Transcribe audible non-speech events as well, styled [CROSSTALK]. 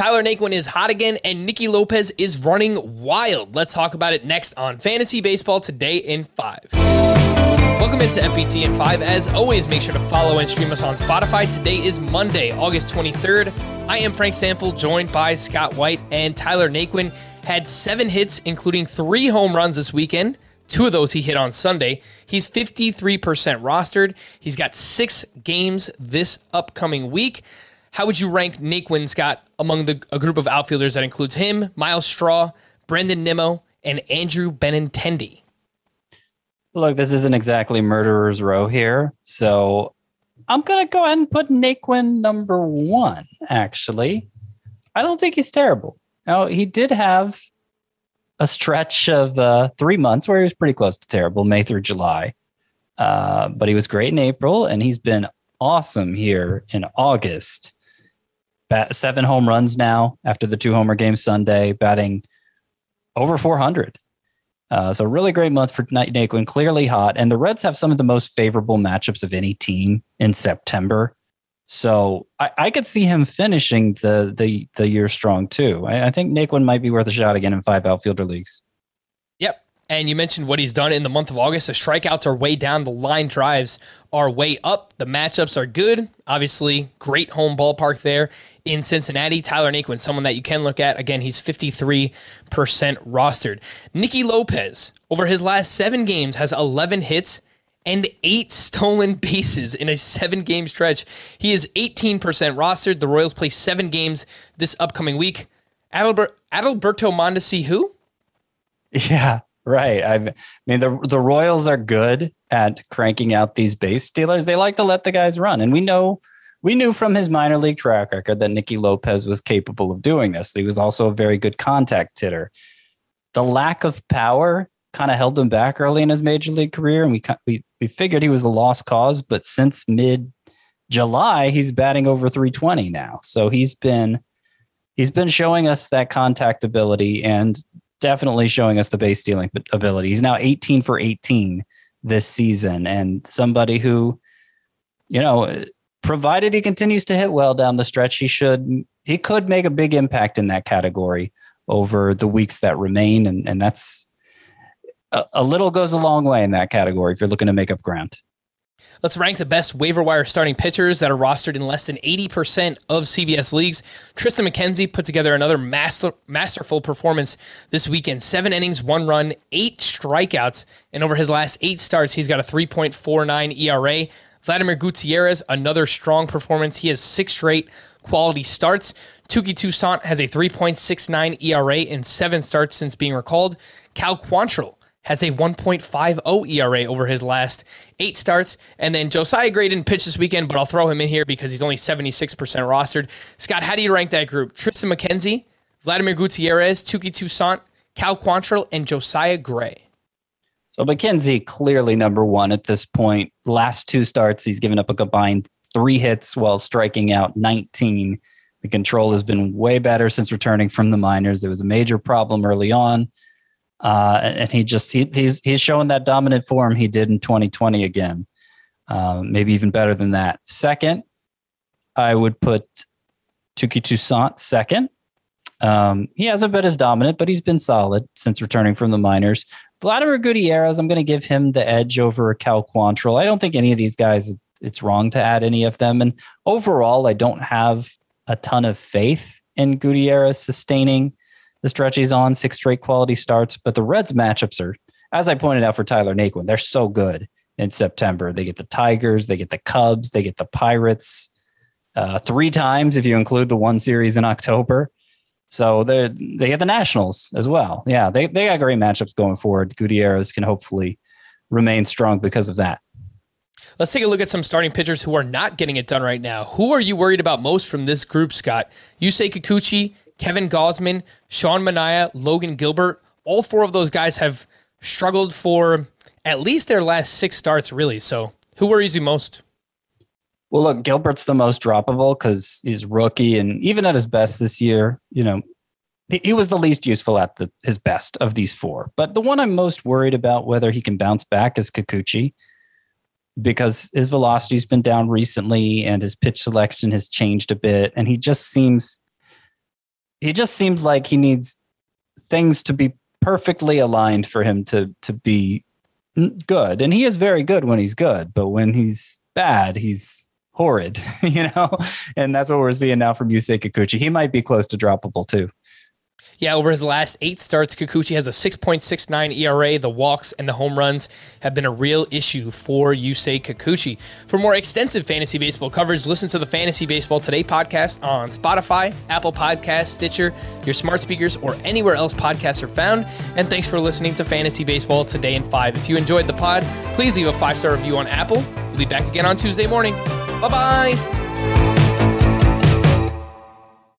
Tyler Naquin is hot again, and Nicky Lopez is running wild. Let's talk about it next on Fantasy Baseball Today in 5. Welcome into FBT in 5. As always, make sure to follow and stream us on Spotify. Today is Monday, August 23rd. I am Frank Stampfl, joined by Scott White and Tyler Naquin. Had seven hits, including three home runs this weekend. Two of those he hit on Sunday. He's 53% rostered. He's got six games this upcoming week. How would you rank Naquin Scott among the, a group of outfielders that includes him, Myles Straw, Brandon Nimmo, and Andrew Benintendi? Look, this isn't exactly murderer's row here, so I'm gonna go ahead and put Naquin number one. Actually, I don't think he's terrible. Now he did have a stretch of uh, three months where he was pretty close to terrible, May through July. Uh, but he was great in April, and he's been awesome here in August bat seven home runs now after the two homer game Sunday, batting over 400. Uh, so really great month for Nate Naquin, clearly hot. And the Reds have some of the most favorable matchups of any team in September. So I, I could see him finishing the the the year strong too. I, I think Naquin might be worth a shot again in five outfielder leagues. And you mentioned what he's done in the month of August. The strikeouts are way down. The line drives are way up. The matchups are good. Obviously, great home ballpark there in Cincinnati. Tyler Naquin, someone that you can look at. Again, he's 53% rostered. Nicky Lopez, over his last seven games, has 11 hits and eight stolen bases in a seven game stretch. He is 18% rostered. The Royals play seven games this upcoming week. Adalber- Adalberto Mondesi, who? [LAUGHS] Yeah. Right. I've, I mean, the the Royals are good at cranking out these base stealers. They like to let the guys run, and we know we knew from his minor league track record that Nicky Lopez was capable of doing this. He was also a very good contact hitter. The lack of power kind of held him back early in his major league career, and we we we figured he was a lost cause. But since mid July, he's batting over 320 now, so he's been he's been showing us that contact ability and definitely showing us the base stealing ability. He's now 18 for 18 this season, and somebody who, you know, provided he continues to hit well down the stretch, he should he could make a big impact in that category over the weeks that remain, and and that's a, a little goes a long way in that category if you're looking to make up ground. Let's rank the best waiver wire starting pitchers that are rostered in less than 80% of CBS leagues. Triston McKenzie put together another master, masterful performance this weekend. Seven innings, one run, eight strikeouts, and over his last eight starts, he's got a 3.49 ERA. Vladimir Gutierrez, another strong performance. He has six straight quality starts. Touki Toussaint has a 3.69 ERA in seven starts since being recalled. Cal Quantrill has a 1.50 ERA over his last eight starts. And then Josiah Gray didn't pitch this weekend, but I'll throw him in here because he's only 76% rostered. Scott, how do you rank that group? Triston McKenzie, Vladimir Gutierrez, Touki Toussaint, Cal Quantrill, and Josiah Gray. So McKenzie clearly number one at this point. Last two starts, he's given up a combined three hits while striking out 19. The control has been way better since returning from the minors. There was a major problem early on uh, and he just he, he's he's showing that dominant form he did in 2020 again, uh, maybe even better than that. Second, I would put Touki Toussaint second. Um, he hasn't been as dominant, but he's been solid since returning from the minors. Vladimir Gutierrez, I'm going to give him the edge over Cal Quantrill. I don't think any of these guys, it's wrong to add any of them. And overall, I don't have a ton of faith in Gutierrez sustaining the stretch he's on, six straight quality starts. But the Reds matchups are, as I pointed out for Tyler Naquin, they're so good in September. They get the Tigers, they get the Cubs, they get the Pirates uh, three times if you include the one series in October. So they they get the Nationals as well. Yeah, they they got great matchups going forward. Gutierrez can hopefully remain strong because of that. Let's take a look at some starting pitchers who are not getting it done right now. Who are you worried about most from this group, Scott? You say Kikuchi, Kevin Gausman, Sean Manaea, Logan Gilbert. All four of those guys have struggled for at least their last six starts, really. So who worries you most? Well, look, Gilbert's the most droppable because he's rookie, and even at his best this year, you know, he, he was the least useful at the, his best of these four. But the one I'm most worried about whether he can bounce back is Kikuchi because his velocity's been down recently and his pitch selection has changed a bit, and he just seems he just seems like he needs things to be perfectly aligned for him to to be good. And he is very good when he's good, but when he's bad, he's horrid, [LAUGHS] you know? And that's what we're seeing now from Yusei Kikuchi. He might be close to droppable too. Yeah, over his last eight starts, Kikuchi has a 6.69 ERA. The walks and the home runs have been a real issue for Yusei Kikuchi. For more extensive fantasy baseball coverage, listen to the Fantasy Baseball Today podcast on Spotify, Apple Podcast, Stitcher, your smart speakers, or anywhere else podcasts are found. And thanks for listening to Fantasy Baseball Today in 5. If you enjoyed the pod, please leave a five star review on Apple. We'll be back again on Tuesday morning. Bye bye.